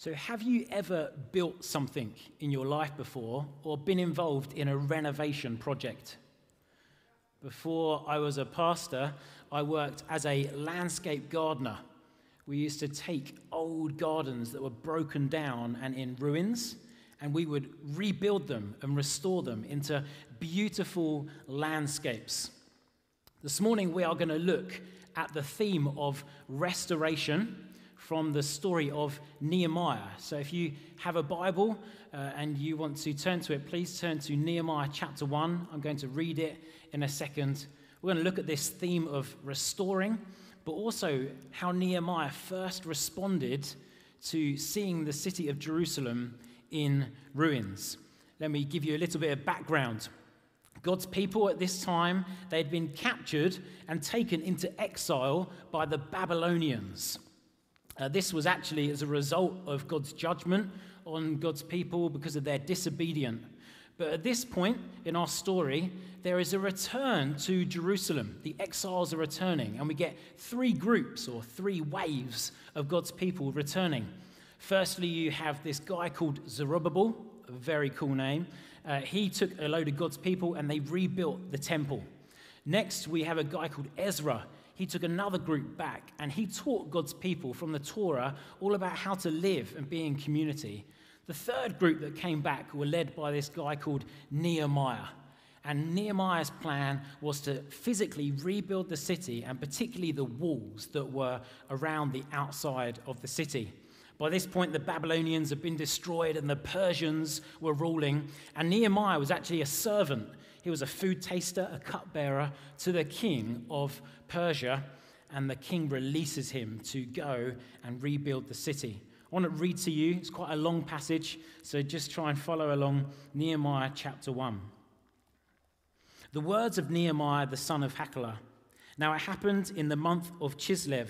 So, have you ever built something in your life before or been involved in a renovation project? Before I was a pastor, I worked as a landscape gardener. We used to take old gardens that were broken down and in ruins, and we would rebuild them and restore them into beautiful landscapes. This morning, we are going to look at the theme of restoration from the story of Nehemiah. So if you have a Bible uh, and you want to turn to it, please turn to Nehemiah chapter 1. I'm going to read it in a second. We're going to look at this theme of restoring, but also how Nehemiah first responded to seeing the city of Jerusalem in ruins. Let me give you a little bit of background. God's people at this time, they had been captured and taken into exile by the Babylonians. Uh, this was actually as a result of God's judgment on God's people because of their disobedience. But at this point in our story, there is a return to Jerusalem. The exiles are returning, and we get three groups or three waves of God's people returning. Firstly, you have this guy called Zerubbabel, a very cool name. Uh, he took a load of God's people and they rebuilt the temple. Next, we have a guy called Ezra he took another group back and he taught God's people from the Torah all about how to live and be in community. The third group that came back were led by this guy called Nehemiah. And Nehemiah's plan was to physically rebuild the city and particularly the walls that were around the outside of the city. By this point, the Babylonians had been destroyed and the Persians were ruling. And Nehemiah was actually a servant he was a food taster, a cupbearer to the king of Persia, and the king releases him to go and rebuild the city. I want to read to you, it's quite a long passage, so just try and follow along Nehemiah chapter 1. The words of Nehemiah the son of Hachaliah. Now it happened in the month of Chislev,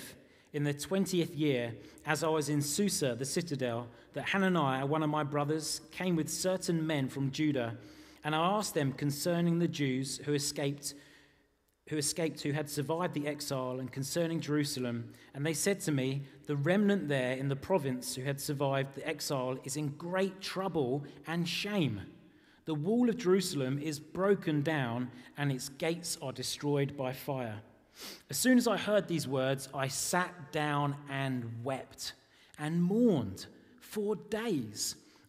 in the 20th year, as I was in Susa, the citadel, that Hananiah, one of my brothers, came with certain men from Judah and I asked them concerning the Jews who escaped, who escaped, who had survived the exile, and concerning Jerusalem. And they said to me, The remnant there in the province who had survived the exile is in great trouble and shame. The wall of Jerusalem is broken down, and its gates are destroyed by fire. As soon as I heard these words, I sat down and wept and mourned for days.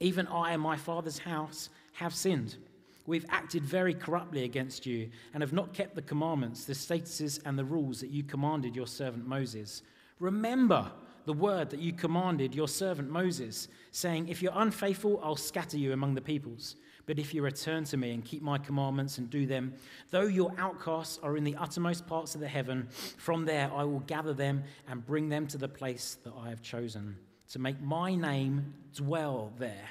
Even I and my father's house have sinned. We've acted very corruptly against you and have not kept the commandments, the statuses, and the rules that you commanded your servant Moses. Remember the word that you commanded your servant Moses, saying, If you're unfaithful, I'll scatter you among the peoples. But if you return to me and keep my commandments and do them, though your outcasts are in the uttermost parts of the heaven, from there I will gather them and bring them to the place that I have chosen to make my name dwell there.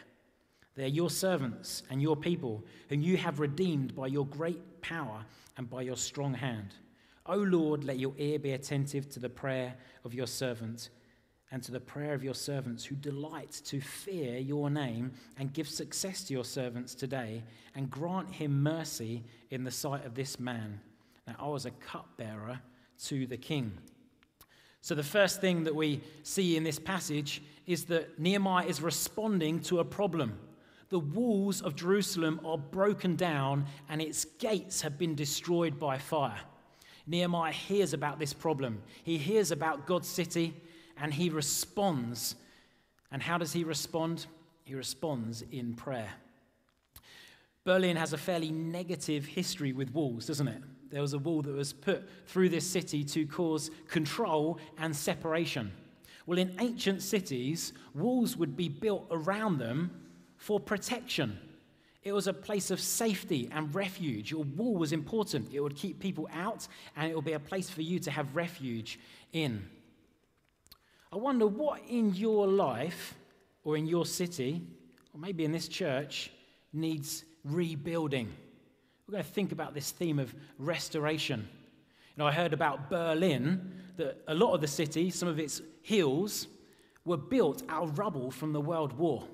They are your servants and your people, whom you have redeemed by your great power and by your strong hand. O Lord, let your ear be attentive to the prayer of your servant and to the prayer of your servants who delight to fear your name, and give success to your servants today, and grant him mercy in the sight of this man. Now, I was a cupbearer to the king. So, the first thing that we see in this passage is that Nehemiah is responding to a problem. The walls of Jerusalem are broken down and its gates have been destroyed by fire. Nehemiah hears about this problem. He hears about God's city and he responds. And how does he respond? He responds in prayer. Berlin has a fairly negative history with walls, doesn't it? There was a wall that was put through this city to cause control and separation. Well, in ancient cities, walls would be built around them for protection. It was a place of safety and refuge. Your wall was important. It would keep people out, and it would be a place for you to have refuge in. I wonder what in your life or in your city, or maybe in this church, needs rebuilding. We're going to think about this theme of restoration. You know, I heard about Berlin, that a lot of the city, some of its hills, were built out of rubble from the World War.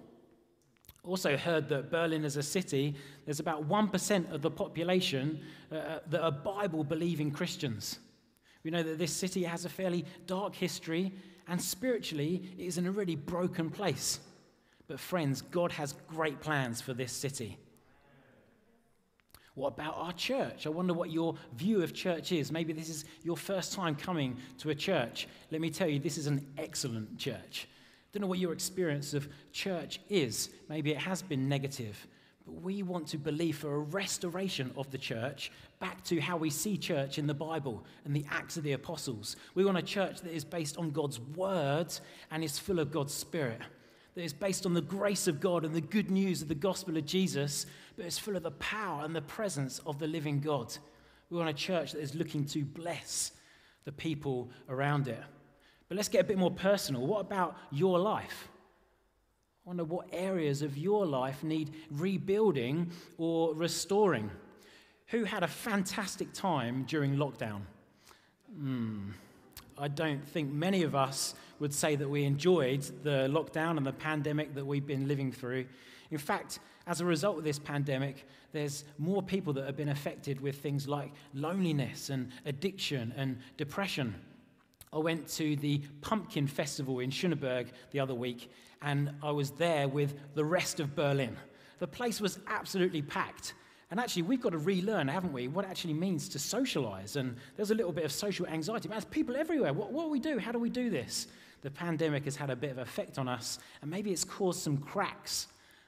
Also, heard that Berlin as a city, there's about 1% of the population uh, uh that are Bible believing Christians. We know that this city has a fairly dark history, and spiritually, it is in a really broken place. But, friends, God has great plans for this city. What about our church? I wonder what your view of church is. Maybe this is your first time coming to a church. Let me tell you, this is an excellent church. Don't know what your experience of church is. Maybe it has been negative. But we want to believe for a restoration of the church back to how we see church in the Bible and the Acts of the Apostles. We want a church that is based on God's word and is full of God's Spirit that is based on the grace of God and the good news of the gospel of Jesus, but it's full of the power and the presence of the living God. We want a church that is looking to bless the people around it. But let's get a bit more personal. What about your life? I wonder what areas of your life need rebuilding or restoring. Who had a fantastic time during lockdown? Hmm. I don't think many of us would say that we enjoyed the lockdown and the pandemic that we've been living through. In fact, as a result of this pandemic, there's more people that have been affected with things like loneliness and addiction and depression. I went to the Pumpkin Festival in Schöneberg the other week, and I was there with the rest of Berlin. The place was absolutely packed. And actually, we've got to relearn, haven't we, what it actually means to socialize. And there's a little bit of social anxiety. But there's people everywhere. What, what do we do? How do we do this? the pandemic has had a bit of effect on us, and maybe it's caused some cracks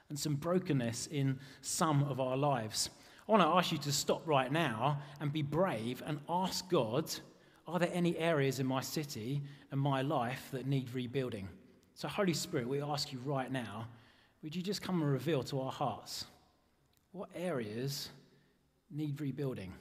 and some brokenness in some of our lives. I want to ask you to stop right now and be brave and ask God are there any areas in my city and my life that need rebuilding? So, Holy Spirit, we ask you right now, would you just come and reveal to our hearts what areas need rebuilding?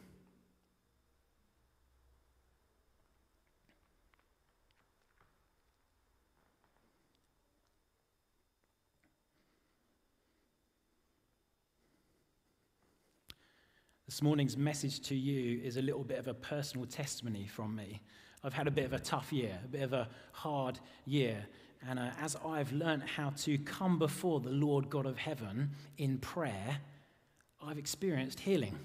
This morning's message to you is a little bit of a personal testimony from me. I've had a bit of a tough year, a bit of a hard year. And uh, as I've learned how to come before the Lord God of heaven in prayer, I've experienced healing.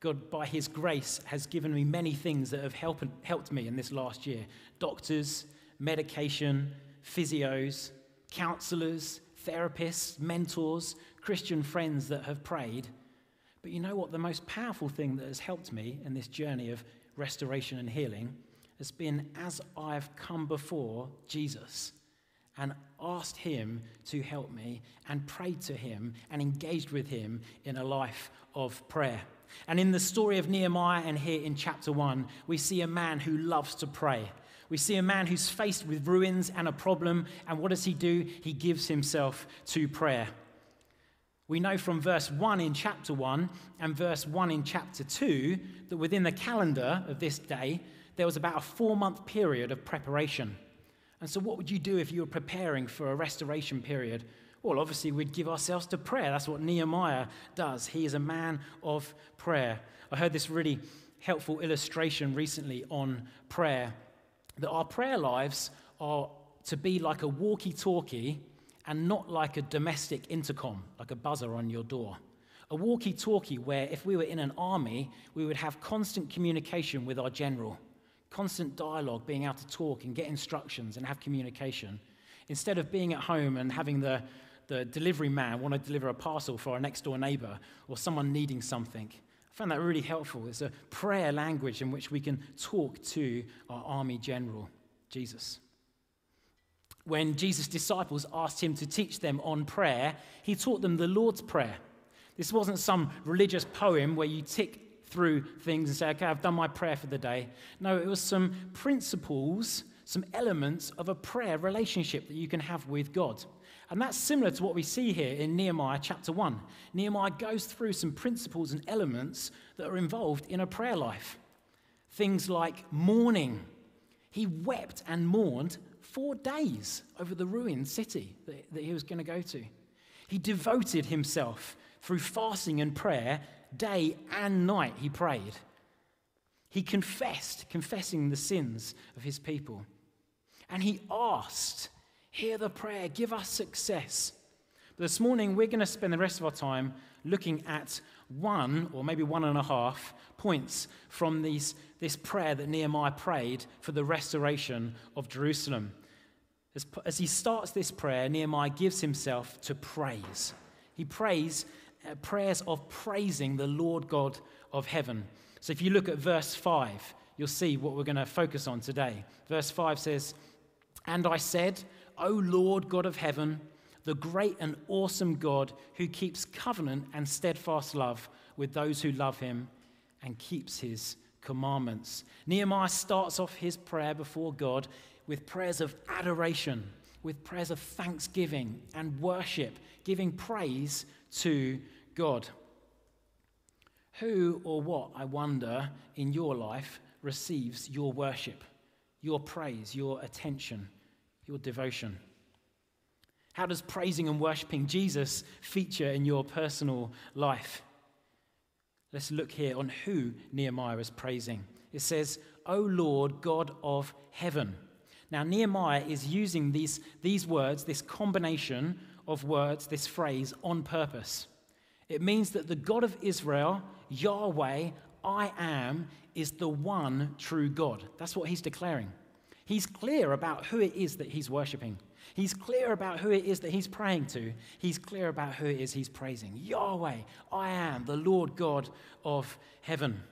God, by His grace, has given me many things that have helped, helped me in this last year doctors, medication, physios, counselors, therapists, mentors, Christian friends that have prayed. But you know what? The most powerful thing that has helped me in this journey of restoration and healing has been as I've come before Jesus and asked Him to help me and prayed to Him and engaged with Him in a life of prayer. And in the story of Nehemiah and here in chapter 1, we see a man who loves to pray. We see a man who's faced with ruins and a problem, and what does he do? He gives himself to prayer. We know from verse 1 in chapter 1 and verse 1 in chapter 2 that within the calendar of this day, there was about a four month period of preparation. And so, what would you do if you were preparing for a restoration period? Well, obviously, we'd give ourselves to prayer. That's what Nehemiah does. He is a man of prayer. I heard this really helpful illustration recently on prayer that our prayer lives are to be like a walkie talkie and not like a domestic intercom, like a buzzer on your door. A walkie talkie where if we were in an army, we would have constant communication with our general, constant dialogue, being able to talk and get instructions and have communication. Instead of being at home and having the, the delivery man want to deliver a parcel for our next door neighbor or someone needing something. I found that really helpful. It's a prayer language in which we can talk to our army general, Jesus when Jesus' disciples asked him to teach them on prayer, he taught them the Lord's Prayer. This wasn't some religious poem where you tick through things and say, okay, I've done my prayer for the day. No, it was some principles, some elements of a prayer relationship that you can have with God. And that's similar to what we see here in Nehemiah chapter 1. Nehemiah goes through some principles and elements that are involved in a prayer life. Things like mourning. He wept and mourned four days over the ruined city that, he was going to go to. He devoted himself through fasting and prayer, day and night, he prayed. He confessed, confessing the sins of his people. And he asked, Hear the prayer, give us success. But this morning, we're going to spend the rest of our time looking at one or maybe one and a half points from these, this prayer that Nehemiah prayed for the restoration of Jerusalem. As, as he starts this prayer, Nehemiah gives himself to praise. He prays Uh, prayers of praising the Lord God of heaven. So if you look at verse 5, you'll see what we're going to focus on today. Verse 5 says, And I said, O Lord God of heaven, the great and awesome God who keeps covenant and steadfast love with those who love him and keeps his commandments. Nehemiah starts off his prayer before God with prayers of adoration, with prayers of thanksgiving and worship, giving praise to God. Who or what, I wonder, in your life receives your worship, your praise, your attention, your devotion? How does praising and worshiping Jesus feature in your personal life? Let's look here on who Nehemiah is praising. It says, O Lord, God of heaven. Now, Nehemiah is using these, these words, this combination of words, this phrase, on purpose. It means that the God of Israel, Yahweh, I am, is the one true God. That's what he's declaring. He's clear about who it is that he's worshipping. He's clear about who it is that he's praying to. He's clear about who it is he's praising. Yahweh, I am the Lord God of heaven.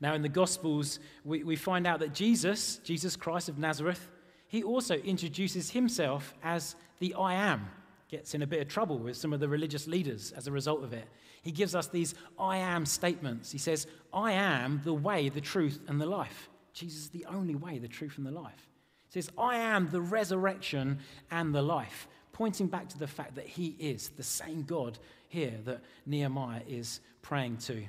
Now, in the Gospels, we, we find out that Jesus, Jesus Christ of Nazareth, he also introduces himself as the I am. Gets in a bit of trouble with some of the religious leaders as a result of it. He gives us these I am statements. He says, I am the way, the truth, and the life. Jesus is the only way, the truth, and the life He says, I am the resurrection and the life, pointing back to the fact that he is the same God here that Nehemiah is praying to.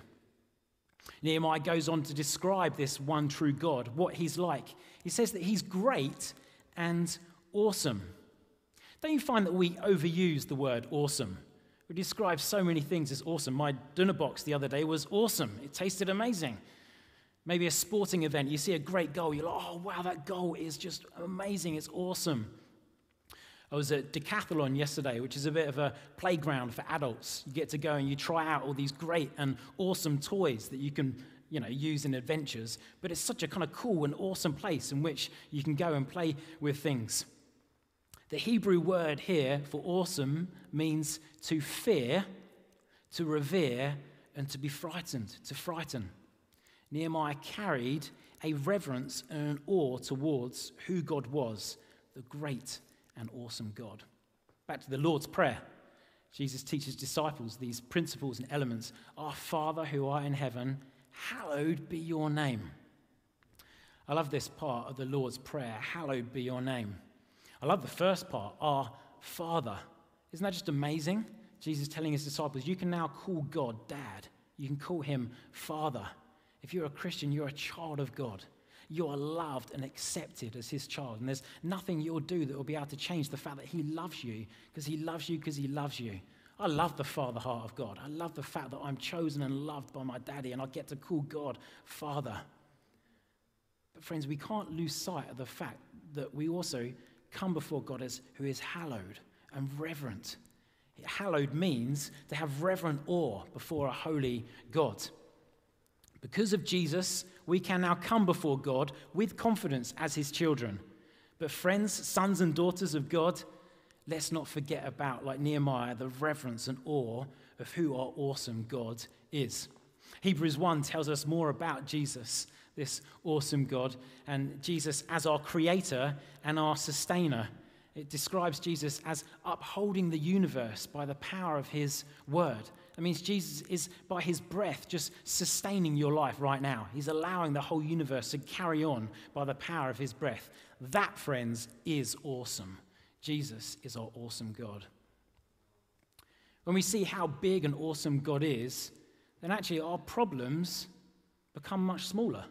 Nehemiah goes on to describe this one true God, what he's like. He says that he's great and awesome. Don't you find that we overuse the word awesome? We describe so many things as awesome. My dinner box the other day was awesome, it tasted amazing. Maybe a sporting event, you see a great goal, you're like, oh, wow, that goal is just amazing, it's awesome. I was at Decathlon yesterday, which is a bit of a playground for adults. You get to go and you try out all these great and awesome toys that you can you know, use in adventures. But it's such a kind of cool and awesome place in which you can go and play with things. The Hebrew word here for awesome means to fear, to revere, and to be frightened, to frighten. Nehemiah carried a reverence and an awe towards who God was, the great and awesome God. Back to the Lord's Prayer. Jesus teaches disciples these principles and elements. Our Father who art in heaven, hallowed be your name. I love this part of the Lord's Prayer, hallowed be your name. I love the first part, our Father. Isn't that just amazing? Jesus telling his disciples, you can now call God Dad. You can call him Father. If you're a Christian, you're a child of God. You are loved and accepted as his child. And there's nothing you'll do that will be able to change the fact that he loves you because he loves you because he loves you. I love the Father heart of God. I love the fact that I'm chosen and loved by my daddy and I get to call God Father. But, friends, we can't lose sight of the fact that we also come before God as who is hallowed and reverent. Hallowed means to have reverent awe before a holy God. Because of Jesus, we can now come before God with confidence as his children. But, friends, sons and daughters of God, let's not forget about, like Nehemiah, the reverence and awe of who our awesome God is. Hebrews 1 tells us more about Jesus, this awesome God, and Jesus as our creator and our sustainer. It describes Jesus as upholding the universe by the power of his word. That means Jesus is, by his breath, just sustaining your life right now. He's allowing the whole universe to carry on by the power of his breath. That, friends, is awesome. Jesus is our awesome God. When we see how big and awesome God is, then actually our problems become much smaller.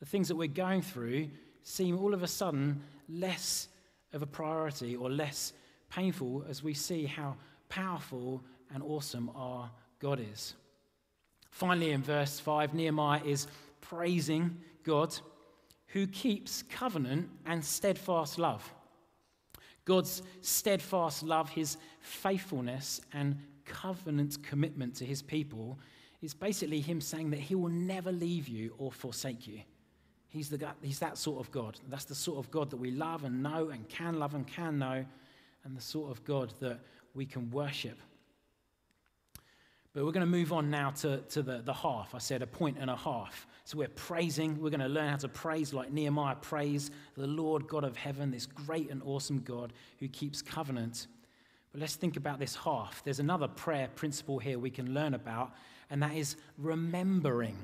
The things that we're going through seem all of a sudden less of a priority or less painful as we see how powerful and awesome our God is. Finally, in verse 5, Nehemiah is praising God who keeps covenant and steadfast love. God's steadfast love, his faithfulness and covenant commitment to his people is basically him saying that he will never leave you or forsake you. He's, the, he's that sort of God. That's the sort of God that we love and know and can love and can know, and the sort of God that we can worship. But we're going to move on now to, to the, the half. I said a point and a half. So we're praising. We're going to learn how to praise like Nehemiah praise the Lord God of heaven, this great and awesome God who keeps covenant. But let's think about this half. There's another prayer principle here we can learn about, and that is remembering.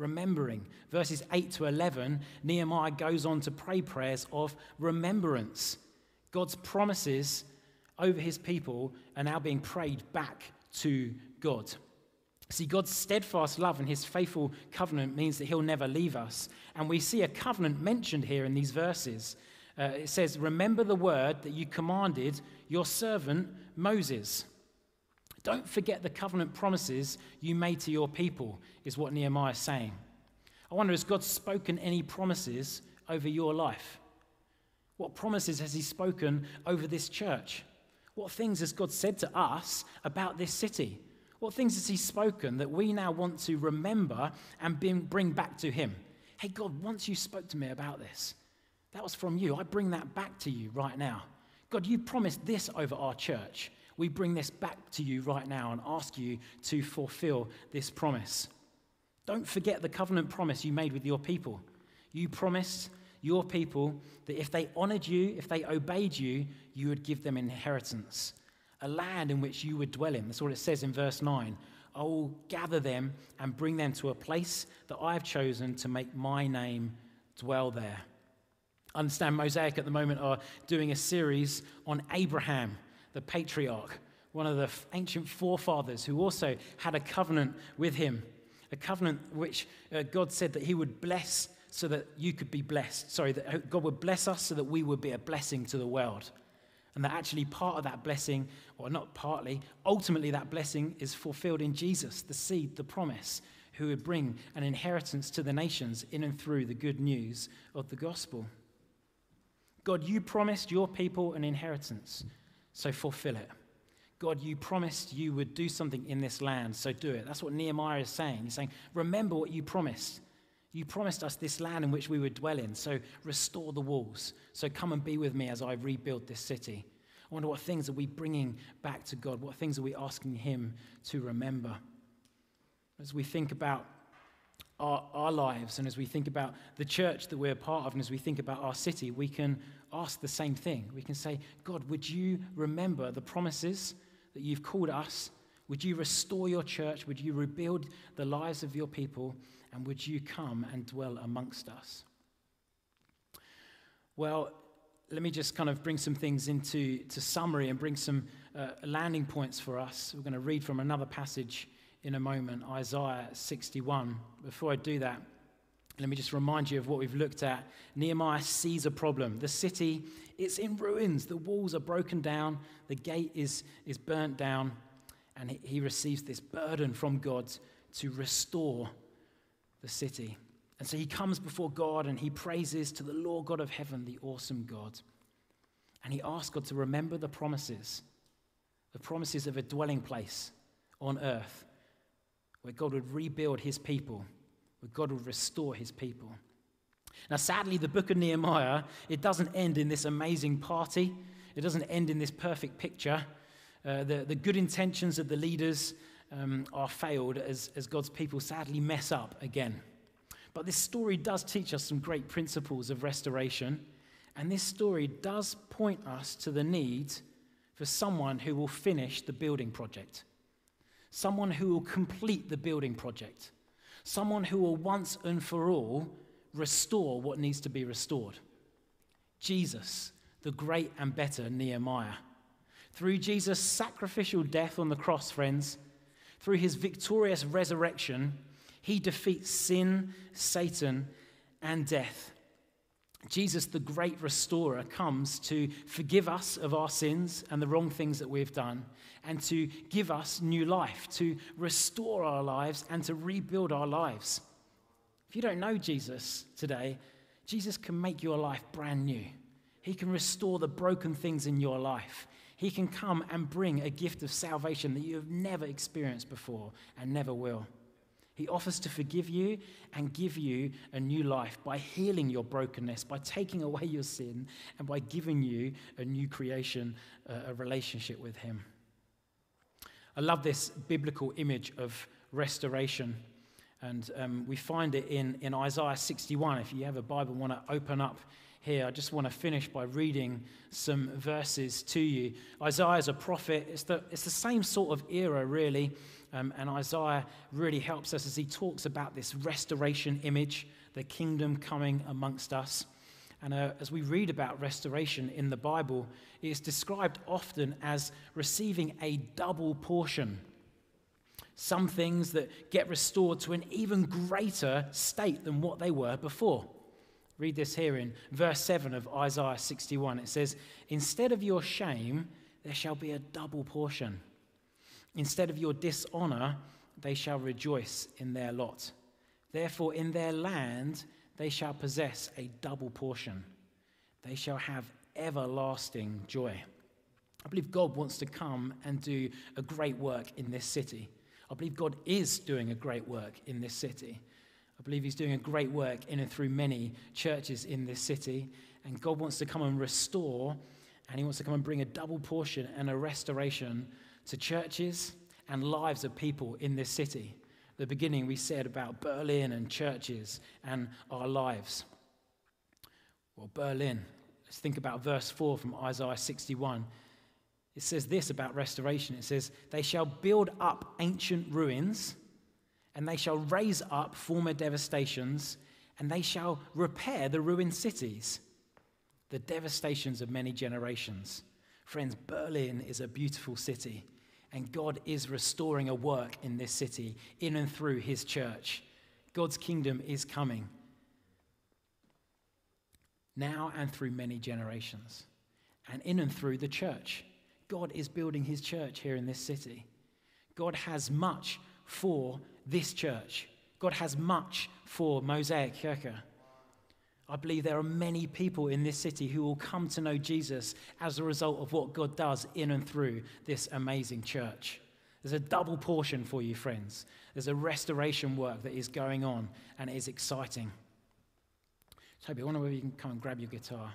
Remembering. Verses 8 to 11, Nehemiah goes on to pray prayers of remembrance. God's promises over his people are now being prayed back to God. See, God's steadfast love and his faithful covenant means that he'll never leave us. And we see a covenant mentioned here in these verses. Uh, it says, Remember the word that you commanded your servant Moses. Don't forget the covenant promises you made to your people, is what Nehemiah is saying. I wonder, has God spoken any promises over your life? What promises has he spoken over this church? What things has God said to us about this city? What things has He spoken that we now want to remember and bring back to Him? Hey, God, once you spoke to me about this, that was from you. I bring that back to you right now. God, you promised this over our church. We bring this back to you right now and ask you to fulfill this promise. Don't forget the covenant promise you made with your people. You promised your people that if they honored you, if they obeyed you, you would give them inheritance a land in which you would dwell in. That's what it says in verse 9. I will gather them and bring them to a place that I have chosen to make my name dwell there. Understand Mosaic at the moment are doing a series on Abraham, the patriarch, one of the ancient forefathers who also had a covenant with him, a covenant which uh, God said that he would bless so that you could be blessed. Sorry, that God would bless us so that we would be a blessing to the world. And that actually part of that blessing, or not partly, ultimately that blessing is fulfilled in Jesus, the seed, the promise, who would bring an inheritance to the nations in and through the good news of the gospel. God, you promised your people an inheritance, so fulfill it. God, you promised you would do something in this land, so do it. That's what Nehemiah is saying. He's saying, Remember what you promised. You promised us this land in which we would dwell in, so restore the walls. So come and be with me as I rebuild this city. I wonder what things are we bringing back to God? What things are we asking Him to remember? As we think about our, our lives and as we think about the church that we're part of and as we think about our city, we can ask the same thing. We can say, God, would you remember the promises that you've called us? Would you restore your church? Would you rebuild the lives of your people? and would you come and dwell amongst us? Well, let me just kind of bring some things into to summary and bring some uh, landing points for us. We're going to read from another passage in a moment, Isaiah 61. Before I do that, let me just remind you of what we've looked at. Nehemiah sees a problem. The city, it's in ruins. The walls are broken down. The gate is, is burnt down. And he, he receives this burden from God to restore the city. And so he comes before God and he praises to the Lord God of heaven, the awesome God. And he asks God to remember the promises, the promises of a dwelling place on earth where God would rebuild his people, where God would restore his people. Now, sadly, the book of Nehemiah, it doesn't end in this amazing party. It doesn't end in this perfect picture. Uh, the, the good intentions of the leaders um, are failed as, as God's people sadly mess up again. But this story does teach us some great principles of restoration. And this story does point us to the need for someone who will finish the building project, someone who will complete the building project, someone who will once and for all restore what needs to be restored. Jesus, the great and better Nehemiah. Through Jesus' sacrificial death on the cross, friends, through his victorious resurrection, he defeats sin, Satan, and death. Jesus, the great restorer, comes to forgive us of our sins and the wrong things that we've done, and to give us new life, to restore our lives and to rebuild our lives. If you don't know Jesus today, Jesus can make your life brand new. He can restore the broken things in your life. He can come and bring a gift of salvation that you have never experienced before and never will. He offers to forgive you and give you a new life by healing your brokenness, by taking away your sin, and by giving you a new creation, a relationship with Him. I love this biblical image of restoration. And um, we find it in, in Isaiah 61. If you have a Bible, want to open up here, I just want to finish by reading some verses to you. Isaiah is a prophet, it's the, it's the same sort of era, really. Um, and Isaiah really helps us as he talks about this restoration image, the kingdom coming amongst us. And uh, as we read about restoration in the Bible, it is described often as receiving a double portion. Some things that get restored to an even greater state than what they were before. Read this here in verse 7 of Isaiah 61. It says, Instead of your shame, there shall be a double portion. Instead of your dishonor, they shall rejoice in their lot. Therefore, in their land, they shall possess a double portion. They shall have everlasting joy. I believe God wants to come and do a great work in this city. I believe God is doing a great work in this city. I believe He's doing a great work in and through many churches in this city. And God wants to come and restore, and He wants to come and bring a double portion and a restoration to churches and lives of people in this city. The beginning we said about Berlin and churches and our lives. Well, Berlin, let's think about verse 4 from Isaiah 61. It says this about restoration it says, They shall build up ancient ruins, and they shall raise up former devastations, and they shall repair the ruined cities, the devastations of many generations. Friends, Berlin is a beautiful city, and God is restoring a work in this city, in and through his church. God's kingdom is coming now and through many generations, and in and through the church. God is building his church here in this city. God has much for this church. God has much for Mosaic Kirche. I believe there are many people in this city who will come to know Jesus as a result of what God does in and through this amazing church. There's a double portion for you, friends. There's a restoration work that is going on, and it is exciting. Toby, I wonder whether you can come and grab your guitar.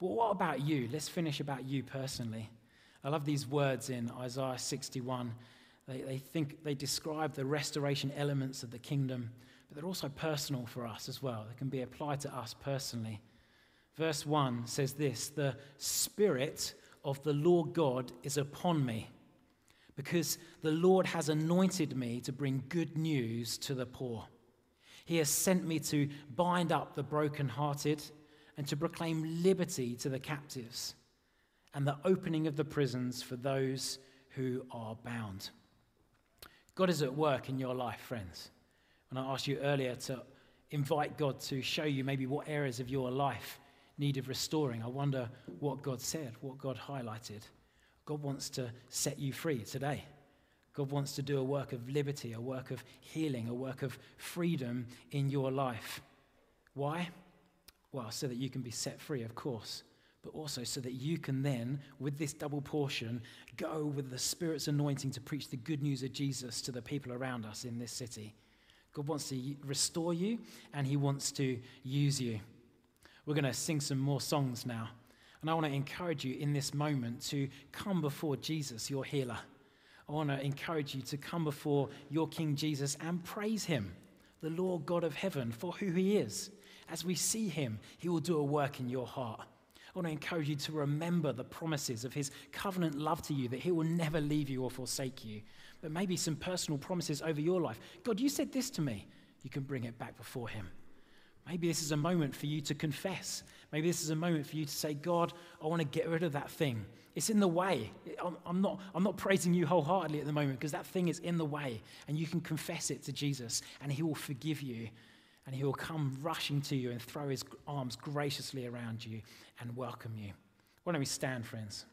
But what about you? Let's finish about you personally. I love these words in Isaiah 61. They, they think they describe the restoration elements of the kingdom but they're also personal for us as well. They can be applied to us personally. Verse 1 says this The Spirit of the Lord God is upon me, because the Lord has anointed me to bring good news to the poor. He has sent me to bind up the brokenhearted and to proclaim liberty to the captives and the opening of the prisons for those who are bound. God is at work in your life, friends. And I asked you earlier to invite God to show you maybe what areas of your life needed restoring. I wonder what God said, what God highlighted. God wants to set you free today. God wants to do a work of liberty, a work of healing, a work of freedom in your life. Why? Well, so that you can be set free, of course, but also so that you can then, with this double portion, go with the Spirit's anointing to preach the good news of Jesus to the people around us in this city. God wants to restore you and He wants to use you. We're going to sing some more songs now. And I want to encourage you in this moment to come before Jesus, your healer. I want to encourage you to come before your King Jesus and praise Him, the Lord God of heaven, for who He is. As we see Him, He will do a work in your heart. I want to encourage you to remember the promises of His covenant love to you, that He will never leave you or forsake you, but maybe some personal promises over your life. God, you said this to me. You can bring it back before Him. Maybe this is a moment for you to confess. Maybe this is a moment for you to say, God, I want to get rid of that thing. It's in the way. I'm, not, I'm not praising you wholeheartedly at the moment because that thing is in the way. And you can confess it to Jesus and He will forgive you and he will come rushing to you and throw his arms graciously around you and welcome you. Why don't we stand, friends?